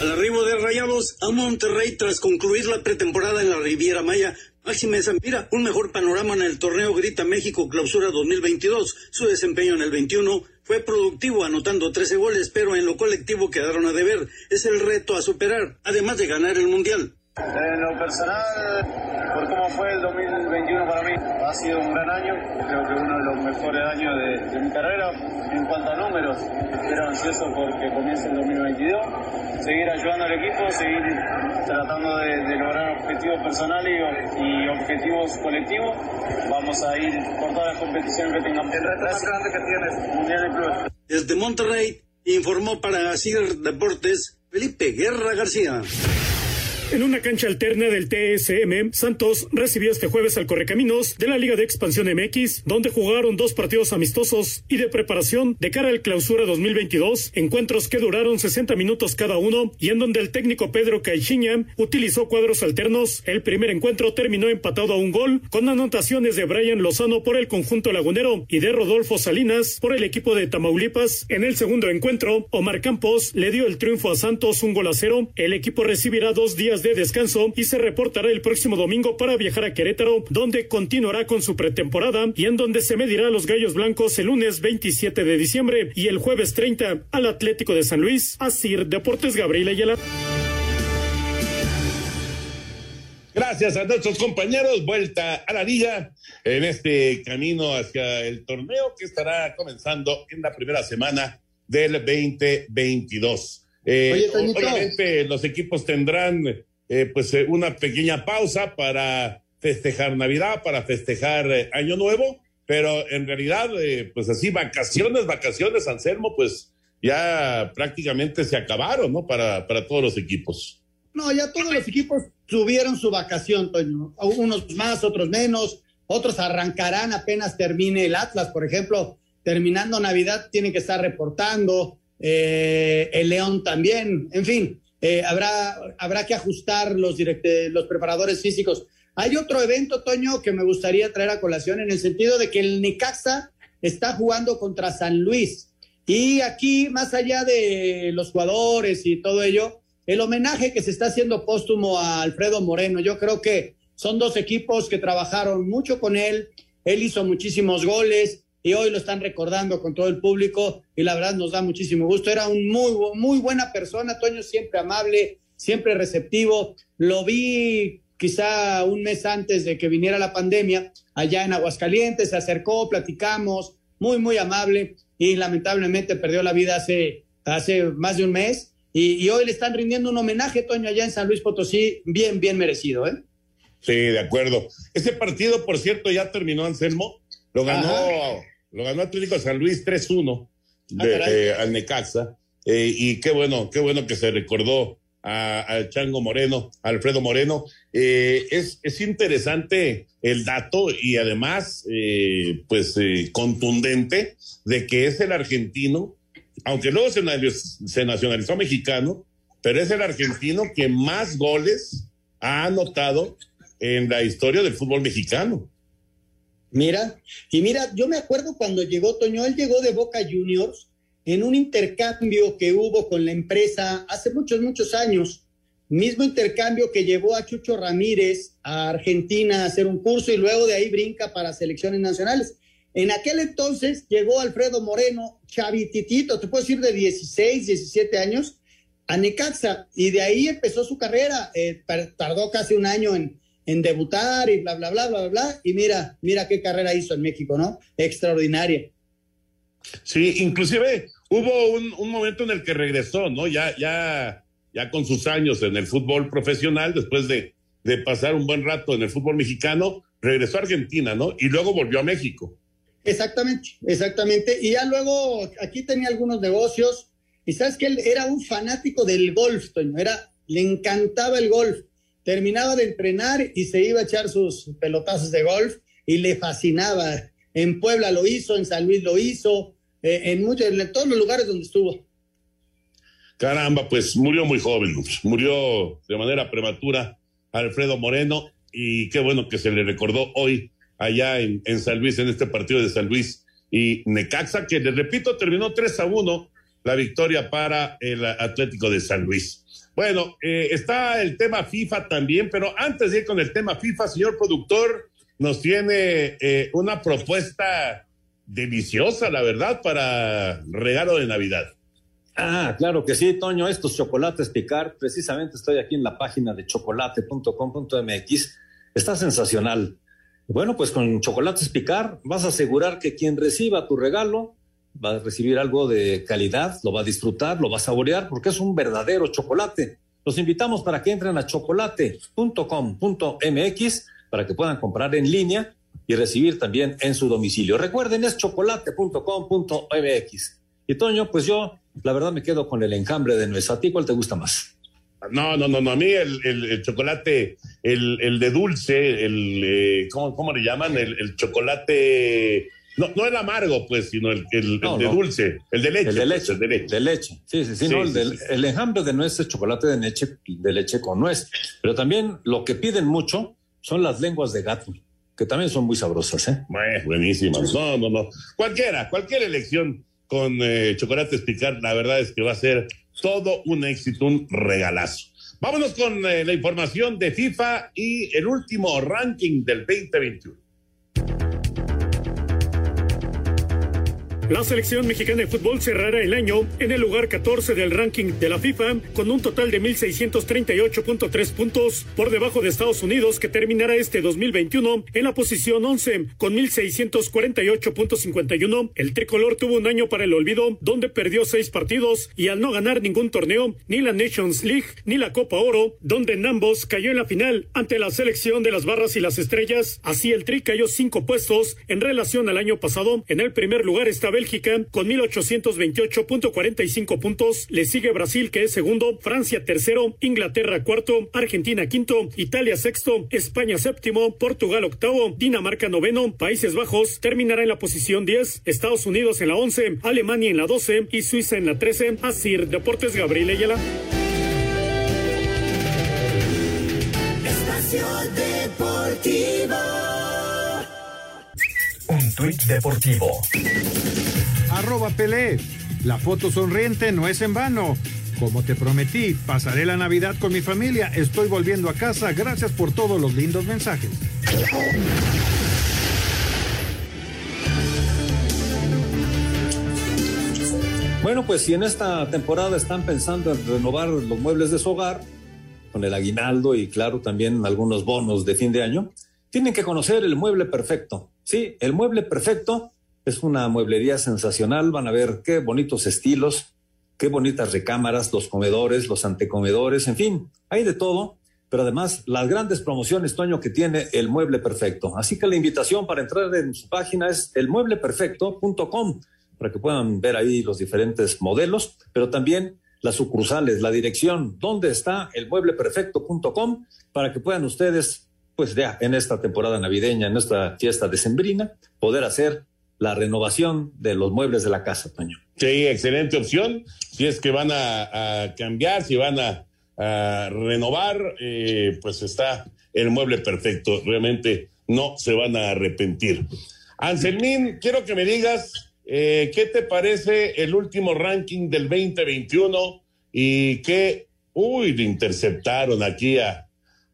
Al arribo de Rayados a Monterrey tras concluir la pretemporada en la Riviera Maya, Maxi Mesa mira un mejor panorama en el torneo Grita México Clausura 2022. Su desempeño en el 21 fue productivo anotando 13 goles, pero en lo colectivo quedaron a deber. Es el reto a superar, además de ganar el Mundial.
En lo personal, por cómo fue el 2021 para mí, ha sido un gran año, creo que uno de los mejores años de, de mi carrera en cuanto a números. Espero ansioso porque comience el 2022, seguir ayudando al equipo, seguir tratando de, de lograr objetivos personales y, y objetivos colectivos. Vamos a ir por todas las competiciones que tengamos. El reto más grande que tienes, Mundial de Clubes.
Desde Monterrey informó para CIR Deportes Felipe Guerra García.
En una cancha alterna del TSM, Santos recibió este jueves al Correcaminos de la Liga de Expansión MX, donde jugaron dos partidos amistosos y de preparación de cara al clausura 2022, encuentros que duraron 60 minutos cada uno y en donde el técnico Pedro Caixinha utilizó cuadros alternos. El primer encuentro terminó empatado a un gol, con anotaciones de Brian Lozano por el conjunto lagunero y de Rodolfo Salinas por el equipo de Tamaulipas. En el segundo encuentro, Omar Campos le dio el triunfo a Santos un gol a cero. El equipo recibirá dos días de descanso y se reportará el próximo domingo para viajar a Querétaro, donde continuará con su pretemporada y en donde se medirá a los Gallos Blancos el lunes 27 de diciembre y el jueves 30 al Atlético de San Luis. Asir Deportes Gabriel Ayala.
Gracias a nuestros compañeros. Vuelta a la liga en este camino hacia el torneo que estará comenzando en la primera semana del 2022. Eh,
Oye,
obviamente los equipos tendrán eh, pues eh, una pequeña pausa para festejar Navidad, para festejar eh, Año Nuevo, pero en realidad eh, pues así vacaciones, vacaciones, Anselmo, pues ya prácticamente se acabaron, ¿no? Para, para todos los equipos.
No, ya todos los equipos tuvieron su vacación, Toño. Unos más, otros menos. Otros arrancarán apenas termine el Atlas, por ejemplo. Terminando Navidad, tienen que estar reportando. Eh, el León también. En fin, eh, habrá, habrá que ajustar los, directe- los preparadores físicos. Hay otro evento, Toño, que me gustaría traer a colación en el sentido de que el Necaxa está jugando contra San Luis. Y aquí, más allá de los jugadores y todo ello, el homenaje que se está haciendo póstumo a Alfredo Moreno, yo creo que son dos equipos que trabajaron mucho con él, él hizo muchísimos goles y hoy lo están recordando con todo el público y la verdad nos da muchísimo gusto. Era un muy, muy buena persona, Toño, siempre amable, siempre receptivo. Lo vi quizá un mes antes de que viniera la pandemia allá en Aguascalientes, se acercó, platicamos, muy, muy amable y lamentablemente perdió la vida hace, hace más de un mes. Y, y hoy le están rindiendo un homenaje, Toño, allá en San Luis Potosí, bien, bien merecido, ¿eh?
Sí, de acuerdo. Ese partido, por cierto, ya terminó Anselmo. Lo ganó,
Ajá.
Lo ganó Atlético San Luis 3-1
Ah,
eh, al Necaxa. Eh, y qué bueno, qué bueno que se recordó al Chango Moreno, Alfredo Moreno. Eh, es, es interesante el dato y además, eh, pues, eh, contundente de que es el argentino, aunque luego se, se nacionalizó mexicano, pero es el argentino que más goles ha anotado en la historia del fútbol mexicano.
Mira, y mira, yo me acuerdo cuando llegó Toño, él llegó de Boca Juniors en un intercambio que hubo con la empresa hace muchos, muchos años, mismo intercambio que llevó a Chucho Ramírez a Argentina a hacer un curso y luego de ahí brinca para selecciones nacionales. En aquel entonces llegó Alfredo Moreno, chavititito, te puedo decir de 16, 17 años, a Necaxa, y de ahí empezó su carrera. Eh, tardó casi un año en, en debutar y bla, bla, bla, bla, bla, y mira, mira qué carrera hizo en México, ¿no? Extraordinaria.
Sí, inclusive hubo un, momento en el que regresó, ¿no? Ya, ya, ya con sus años en el fútbol profesional, después de, de pasar un buen rato en el fútbol mexicano, regresó a Argentina, ¿no? Y luego volvió a México.
Exactamente, exactamente. Y ya luego aquí tenía algunos negocios. Y sabes que él era un fanático del golf, Toño. Era, le encantaba el golf. Terminaba de entrenar y se iba a echar sus pelotazos de golf y le fascinaba. En Puebla lo hizo, en San Luis lo hizo, eh, en, muchos, en todos los lugares donde estuvo.
Caramba, pues murió muy joven, murió de manera prematura Alfredo Moreno y qué bueno que se le recordó hoy allá en, en San Luis, en este partido de San Luis y Necaxa, que les repito, terminó 3 a 1 la victoria para el Atlético de San Luis. Bueno, eh, está el tema FIFA también, pero antes de ir con el tema FIFA, señor productor, nos tiene eh, una propuesta deliciosa, la verdad, para regalo de Navidad.
Ah, claro que sí, Toño, estos chocolates picar, precisamente estoy aquí en la página de chocolate.com.mx, está sensacional. Bueno, pues con chocolates picar vas a asegurar que quien reciba tu regalo va a recibir algo de calidad, lo va a disfrutar, lo va a saborear, porque es un verdadero chocolate. Los invitamos para que entren a chocolate.com.mx para que puedan comprar en línea y recibir también en su domicilio. Recuerden, es chocolate.com.mx. Y Toño, pues yo, la verdad, me quedo con el enjambre de nuez. ¿A ti cuál te gusta más?
No, no, no, no. A mí el, chocolate, el, de dulce, el, eh, ¿cómo, le llaman? El, chocolate, no, no el amargo, pues, sino el, de dulce, el de leche.
El de leche, de leche. De leche. Sí, sí, sí, no, el, el enjambre de nuez es chocolate de leche, de leche con nuez. Pero también lo que piden mucho son las lenguas de gato que también son muy sabrosas, ¿eh?
buenísimas. No, no, no. Cualquiera, cualquier elección con eh, chocolate picar, la verdad es que va a ser todo un éxito, un regalazo. Vámonos con eh, la información de FIFA y el último ranking del 2021.
La selección mexicana de fútbol cerrará el año en el lugar 14 del ranking de la FIFA con un total de 1.638.3 puntos por debajo de Estados Unidos que terminará este 2021 en la posición 11 con 1.648.51. El tricolor tuvo un año para el olvido donde perdió seis partidos y al no ganar ningún torneo, ni la Nations League ni la Copa Oro, donde en ambos cayó en la final ante la selección de las barras y las estrellas. Así el Tri cayó cinco puestos en relación al año pasado. En el primer lugar estaba Bélgica con 1828.45 puntos. Le sigue Brasil, que es segundo, Francia tercero, Inglaterra cuarto, Argentina quinto, Italia sexto, España séptimo, Portugal octavo, Dinamarca noveno, Países Bajos terminará en la posición 10, Estados Unidos en la 11, Alemania en la 12 y Suiza en la 13. Así, Deportes Gabriel Ayala.
Un tuit deportivo
arroba Pelé. La foto sonriente no es en vano. Como te prometí, pasaré la Navidad con mi familia. Estoy volviendo a casa. Gracias por todos los lindos mensajes.
Bueno, pues si en esta temporada están pensando en renovar los muebles de su hogar, con el aguinaldo y claro también algunos bonos de fin de año, tienen que conocer el mueble perfecto. Sí, el mueble perfecto. Es una mueblería sensacional, van a ver qué bonitos estilos, qué bonitas recámaras, los comedores, los antecomedores, en fin, hay de todo, pero además las grandes promociones, Toño, que tiene el mueble perfecto. Así que la invitación para entrar en su página es elmuebleperfecto.com para que puedan ver ahí los diferentes modelos, pero también las sucursales, la dirección, dónde está el muebleperfecto.com para que puedan ustedes, pues ya en esta temporada navideña, en esta fiesta decembrina, poder hacer la renovación de los muebles de la casa, Toño.
Sí, excelente opción. Si es que van a, cambiar, si van a, a renovar, eh, pues está el mueble perfecto. Realmente no se van a arrepentir. Anselmín, quiero que me digas eh, qué te parece el último ranking del 2021 y qué, uy, le interceptaron aquí a,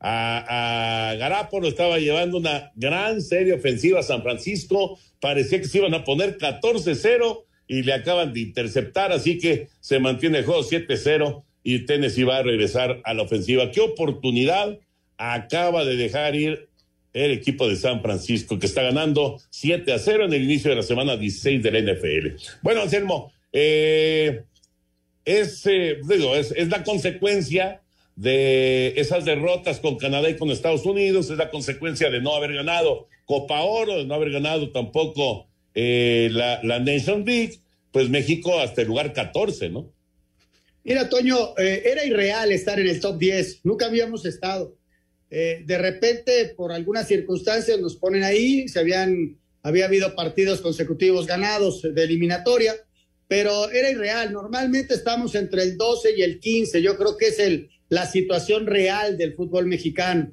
a, a Garapolo, estaba llevando una gran serie ofensiva a San Francisco, parecía que se iban a poner 14-0 y le acaban de interceptar, así que se mantiene el juego 7-0 y Tennessee va a regresar a la ofensiva. ¿Qué oportunidad acaba de dejar ir el equipo de San Francisco, que está ganando 7 a 0 en el inicio de la semana 16 del NFL? Bueno, Anselmo, eh, es, eh, digo, es, es la consecuencia de esas derrotas con Canadá y con Estados Unidos, es la consecuencia de no haber ganado Copa Oro, de no haber ganado tampoco eh, la, la Nation League, pues México hasta el lugar 14, ¿no?
Mira, Toño, eh, era irreal estar en el top 10, nunca habíamos estado. Eh, de repente, por algunas circunstancias, nos ponen ahí, se habían, había habido partidos consecutivos ganados de eliminatoria, pero era irreal. Normalmente estamos entre el 12 y el 15, yo creo que es el, la situación real del fútbol mexicano.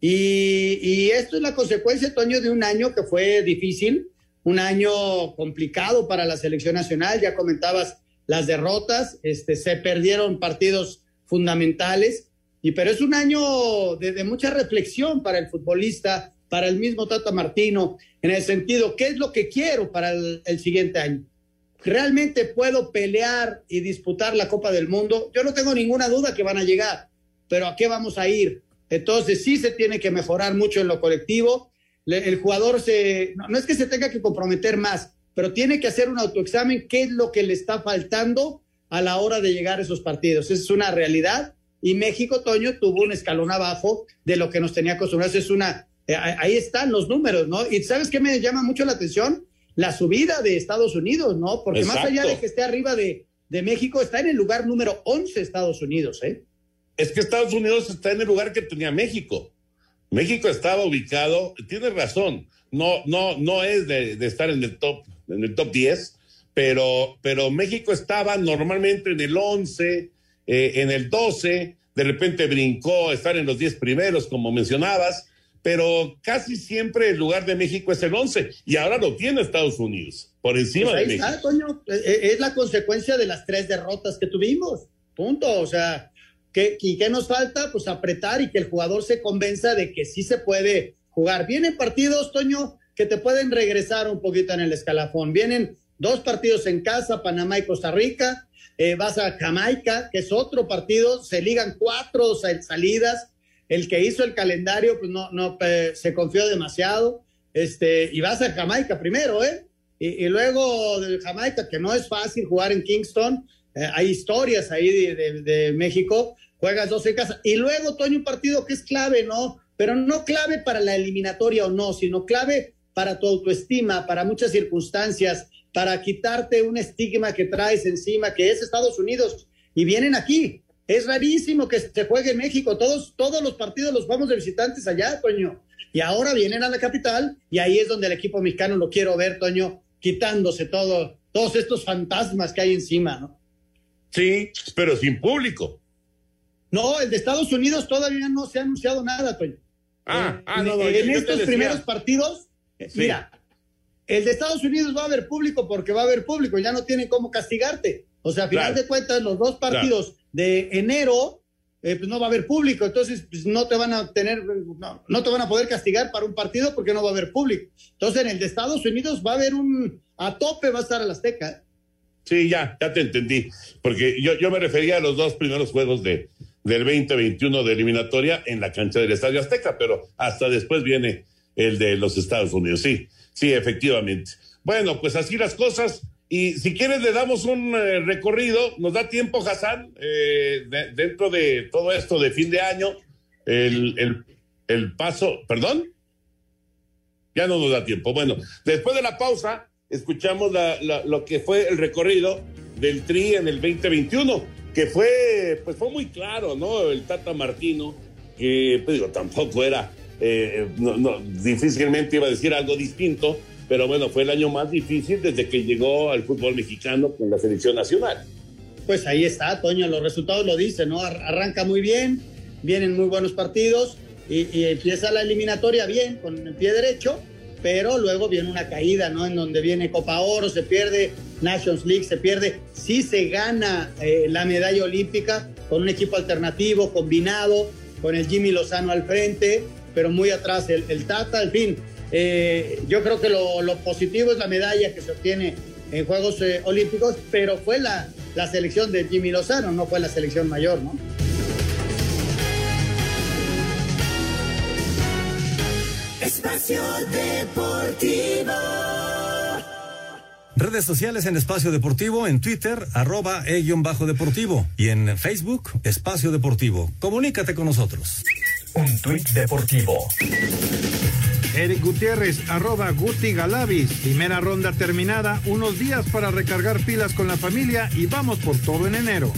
Y, esto es la consecuencia, Toño, de un año que fue difícil, un año complicado para la selección nacional, ya comentabas las derrotas, este, se perdieron partidos fundamentales, y pero es un año de, mucha reflexión para el futbolista, para el mismo Tata Martino, en el sentido, ¿qué es lo que quiero para el siguiente año? ¿Realmente puedo pelear y disputar la Copa del Mundo? Yo no tengo ninguna duda que van a llegar, pero ¿a qué vamos a ir? Entonces sí se tiene que mejorar mucho en lo colectivo. El jugador se, no, es que se tenga que comprometer más, pero tiene que hacer un autoexamen, qué es lo que le está faltando a la hora de llegar a esos partidos. Esa es una realidad. Y México, Toño, tuvo un escalón abajo de lo que nos tenía acostumbrados. Es una, eh, ahí están los números, ¿no? Y ¿sabes qué me llama mucho la atención? La subida de Estados Unidos, ¿no? Porque Exacto. más allá de que esté arriba de, de México, está en el lugar número 11 Estados Unidos, ¿eh?
Es que Estados Unidos está en el lugar que tenía México. México estaba ubicado, tienes razón, no, no, no es de, de estar en el top en el top 10, pero, pero México estaba normalmente en el 11, eh, en el 12, de repente brincó a estar en los 10 primeros, como mencionabas, pero casi siempre el lugar de México es el 11 y ahora lo tiene Estados Unidos, por encima
pues
de México.
Está, Toño, es la consecuencia de las tres derrotas que tuvimos, punto, o sea, ¿qué, ¿y qué nos falta? Pues apretar y que el jugador se convenza de que sí se puede jugar. Vienen partidos, Toño, que te pueden regresar un poquito en el escalafón. Vienen dos partidos en casa, Panamá y Costa Rica. Eh, vas a Jamaica, que es otro partido. Se ligan cuatro salidas. El que hizo el calendario, pues no, no se confió demasiado. Este, y vas a Jamaica primero, ¿eh? Y, luego de Jamaica, que no es fácil jugar en Kingston. Eh, hay historias ahí de, de México. Juegas dos en casa. Y luego, Toño, un partido que es clave, ¿no? Pero no clave para la eliminatoria o no, sino clave para tu autoestima, para muchas circunstancias, para quitarte un estigma que traes encima, que es Estados Unidos, y vienen aquí. Es rarísimo que se juegue en México. Todos, todos los partidos los vamos de visitantes allá, Toño. Y ahora vienen a la capital, y ahí es donde el equipo mexicano lo quiero ver, Toño, quitándose todo, todos estos fantasmas que hay encima, ¿no?
Sí, pero sin público.
No, el de Estados Unidos todavía no se ha anunciado nada, Toño.
Ah,
eh,
ah,
no,
no,
en estos primeros partidos,
Sí.
mira, el de Estados Unidos va a haber público porque va a haber público, ya no tienen cómo castigarte. O sea, a final
Claro.
de cuentas, los dos partidos de enero, eh, pues no va a haber público, entonces pues, no te van a tener, no, no te van a poder castigar para un partido porque no va a haber público. Entonces, en el de Estados Unidos va a haber un, a tope va a estar el Azteca.
Sí, ya, ya te entendí. Porque yo, yo me refería a los dos primeros juegos de, del 2021 de eliminatoria en la cancha del Estadio Azteca, pero hasta después viene el de los Estados Unidos. Sí, sí, efectivamente. Bueno, pues así las cosas. Y si quieres le damos un eh, recorrido, nos da tiempo, Hassan, eh, de- dentro de todo esto de fin de año, el, el, paso, perdón, ya no nos da tiempo. Bueno, después de la pausa, escuchamos la- lo que fue el recorrido del TRI en el 2021 que fue, pues fue muy claro, ¿no? El Tata Martino, que pues digo, tampoco era, eh, difícilmente iba a decir algo distinto, pero bueno, fue el año más difícil desde que llegó al fútbol mexicano con la selección nacional.
Pues ahí está, Toño, los resultados lo dicen, ¿no? Arranca muy bien, vienen muy buenos partidos y, empieza la eliminatoria bien, con el pie derecho, pero luego viene una caída, ¿no? En donde viene Copa Oro, se pierde Nations League, se pierde. Sí se gana eh, la medalla olímpica con un equipo alternativo, combinado, con el Jimmy Lozano al frente, pero muy atrás el, el Tata, al fin. Eh, yo creo que lo, lo, positivo es la medalla que se obtiene en Juegos eh, Olímpicos, pero fue la, la selección de Jimmy Lozano, no fue la selección mayor, ¿no?
Espacio Deportivo.
Redes sociales en Espacio Deportivo, en Twitter, arroba e-deportivo y en Facebook, Espacio Deportivo. Comunícate con nosotros.
Un tuit deportivo.
Eric Gutiérrez, arroba Guti Galavis. Primera ronda terminada, unos días para recargar pilas con la familia y vamos por todo en enero.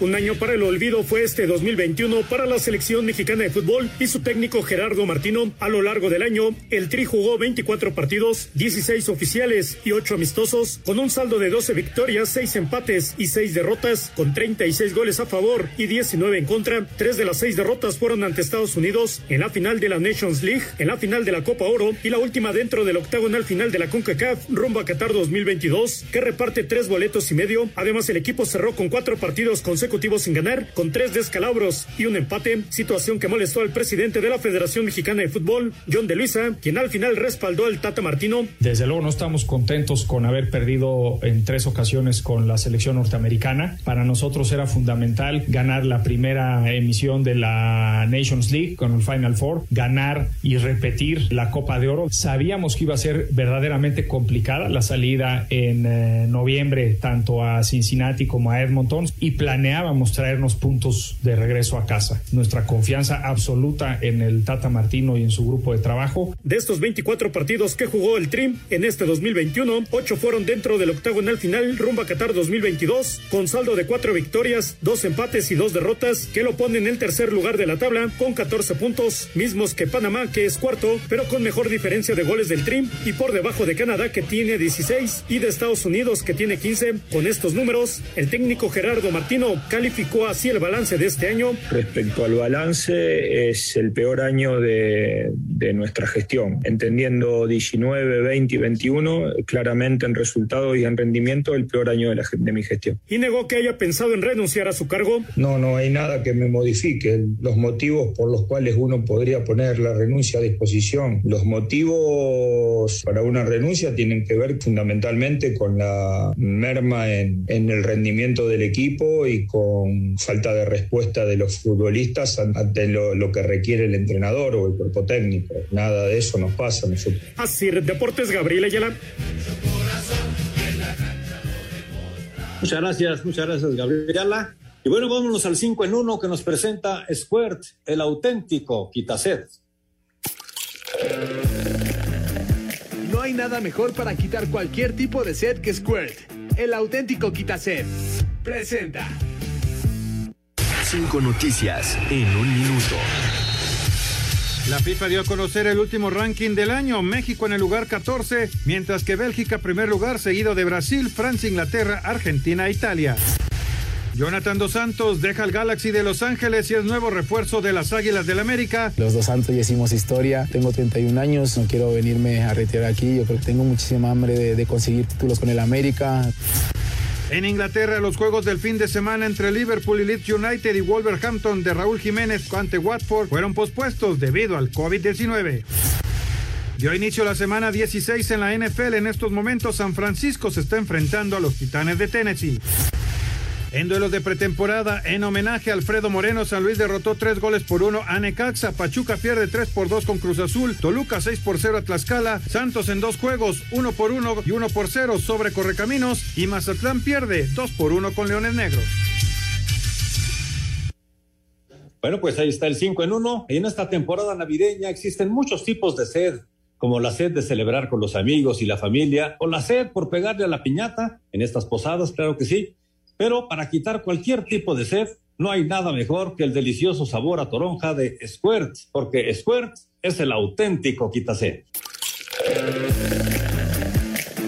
Un año para el olvido fue este 2021 para la selección mexicana de fútbol y su técnico Gerardo Martino. A lo largo del año, el Tri jugó 24 partidos, 16 oficiales y 8 amistosos, con un saldo de 12 victorias, 6 empates y 6 derrotas, con 36 goles a favor y 19 en contra. Tres de las 6 derrotas fueron ante Estados Unidos en la final de la Nations League, en la final de la Copa Oro y la última dentro del octagonal final de la CONCACAF rumbo a Qatar 2022, que reparte tres boletos y medio. Además, el equipo cerró con cuatro partidos consecutivos sin ganar, con tres descalabros y un empate, situación que molestó al presidente de la Federación Mexicana de Fútbol, John de Luisa, quien al final respaldó al Tata Martino.
Desde luego no estamos contentos con haber perdido en tres ocasiones con la selección norteamericana. Para nosotros era fundamental ganar la primera emisión de la Nations League con el Final Four, ganar y repetir la Copa de Oro. Sabíamos que iba a ser verdaderamente complicada la salida en eh, noviembre tanto a Cincinnati como a Edmonton y planeaba planeábamos traernos puntos de regreso a casa. Nuestra confianza absoluta en el Tata Martino y en su grupo de trabajo.
De estos 24 partidos que jugó el Trim en este 2021, 8 fueron dentro del octagonal final rumbo a Qatar 2022, con saldo de 4 victorias, 2 empates y 2 derrotas, que lo ponen en el tercer lugar de la tabla con 14 puntos, mismos que Panamá, que es cuarto, pero con mejor diferencia de goles del Trim, y por debajo de Canadá, que tiene 16, y de Estados Unidos, que tiene 15. Con estos números, el técnico Gerardo Martino calificó así el balance de este año.
Respecto al balance, es el peor año de, de nuestra gestión, entendiendo 19, 20 y 21, claramente en resultado y en rendimiento, el peor año de, la, de mi gestión.
Y negó que haya pensado en renunciar a su cargo.
No, no hay nada que me modifique. Los motivos por los cuales uno podría poner la renuncia a disposición, los motivos para una renuncia tienen que ver fundamentalmente con la merma en, en el rendimiento del equipo y con con falta de respuesta de los futbolistas ante lo, lo, que requiere el entrenador o el cuerpo técnico. Nada de eso nos pasa a nosotros.
Así, Deportes Gabriel Ayala.
Muchas gracias, muchas gracias Gabriel Ayala. Y bueno, vámonos al 5 en 1 que nos presenta Squirt, el auténtico quitaset.
No hay nada mejor para quitar cualquier tipo de sed que Squirt, el auténtico quitaset. Presenta.
Cinco noticias en un minuto.
La FIFA dio a conocer el último ranking del año. México en el lugar 14, mientras que Bélgica primer lugar, seguido de Brasil, Francia, Inglaterra, Argentina e Italia. Jonathan Dos Santos deja el Galaxy de Los Ángeles y es nuevo refuerzo de las Águilas del América.
Los Dos Santos ya hicimos historia. Tengo 31 años, no quiero venirme a retirar aquí. Yo creo que tengo muchísima hambre de, de conseguir títulos con el América.
En Inglaterra, los juegos del fin de semana entre Liverpool y Leeds United y Wolverhampton de Raúl Jiménez ante Watford fueron pospuestos debido al COVID-19. Dio inicio la semana 16 en la NFL. En estos momentos, San Francisco se está enfrentando a los Titanes de Tennessee. En duelos de pretemporada, en homenaje a Alfredo Moreno, San Luis derrotó tres goles por uno a Necaxa, Pachuca pierde 3 por 2 con Cruz Azul, Toluca 6 por 0 a Tlaxcala, Santos en dos juegos, 1 por 1 y 1 por 0 sobre Correcaminos y Mazatlán pierde 2 por 1 con Leones Negros.
Bueno, pues ahí está el 5 en 1. Y en esta temporada navideña existen muchos tipos de sed. como la sed de celebrar con los amigos y la familia, o la sed por pegarle a la piñata en estas posadas, claro que sí. Pero para quitar cualquier tipo de sed, no hay nada mejor que el delicioso sabor a toronja de Squirt, porque Squirt es el auténtico quitased.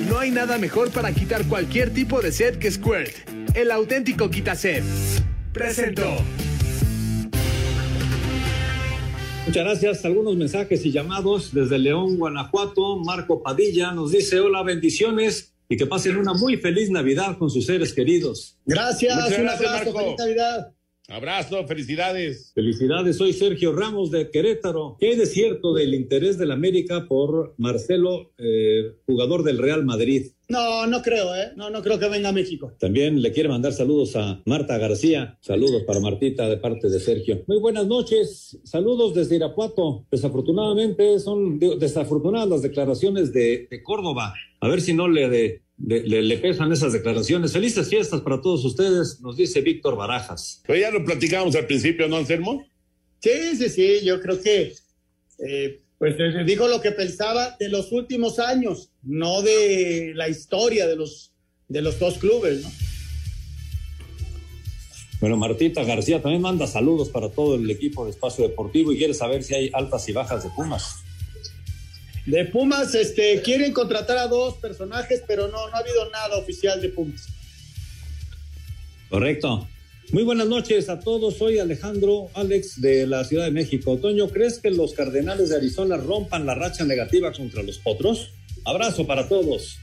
No hay nada mejor para quitar cualquier tipo de sed que Squirt, el auténtico quitased. Presentó.
Muchas gracias. Algunos mensajes y llamados desde León, Guanajuato. Marco Padilla nos dice hola, bendiciones y que pasen una muy feliz Navidad con sus seres queridos.
Gracias, un abrazo,
Marco.
feliz Navidad.
Abrazo, felicidades.
Felicidades, soy Sergio Ramos de Querétaro. ¿Qué hay de cierto del interés del América por Marcelo, eh, jugador del Real Madrid?
No, no creo, ¿eh? No, no creo que venga a México.
También le quiere mandar saludos a Marta García. Saludos para Martita de parte de Sergio. Muy buenas noches. Saludos desde Irapuato. Desafortunadamente son de- desafortunadas las declaraciones de, de Córdoba. A ver si no le, de- de- le, le pesan esas declaraciones. Felices fiestas para todos ustedes, nos dice Víctor Barajas.
Pues ya lo platicábamos al principio, ¿no, Anselmo?
Sí, sí, sí, yo creo que eh, pues eh, dijo lo que pensaba de los últimos años, no de la historia de los, de los dos clubes, ¿no?
Bueno, Martita García también manda saludos para todo el equipo de Espacio Deportivo y quiere saber si hay altas y bajas de Pumas.
De Pumas, este, quieren contratar a dos personajes, pero no, no ha habido nada oficial de Pumas.
Correcto. Muy buenas noches a todos. Soy Alejandro Alex de la Ciudad de México. Toño, ¿crees que los Cardenales de Arizona rompan la racha negativa contra los Potros? Abrazo para todos.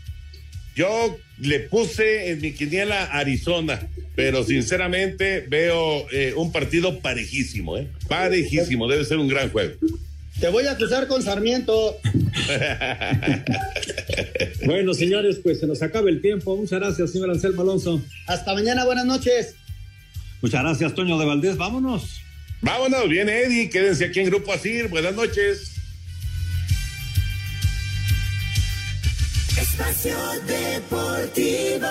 Yo le puse en mi quiniela Arizona, pero sinceramente veo eh, un partido parejísimo, ¿eh? Parejísimo, debe ser un gran juego.
Te voy a acusar con Sarmiento.
Bueno, señores, pues se nos acaba el tiempo. Muchas gracias, señor Anselmo Alonso.
Hasta mañana, buenas noches.
Muchas gracias, Toño de Valdés. Vámonos.
Vámonos, viene Eddie, quédense aquí en Grupo Asir. Buenas noches.
Espacio Deportivo.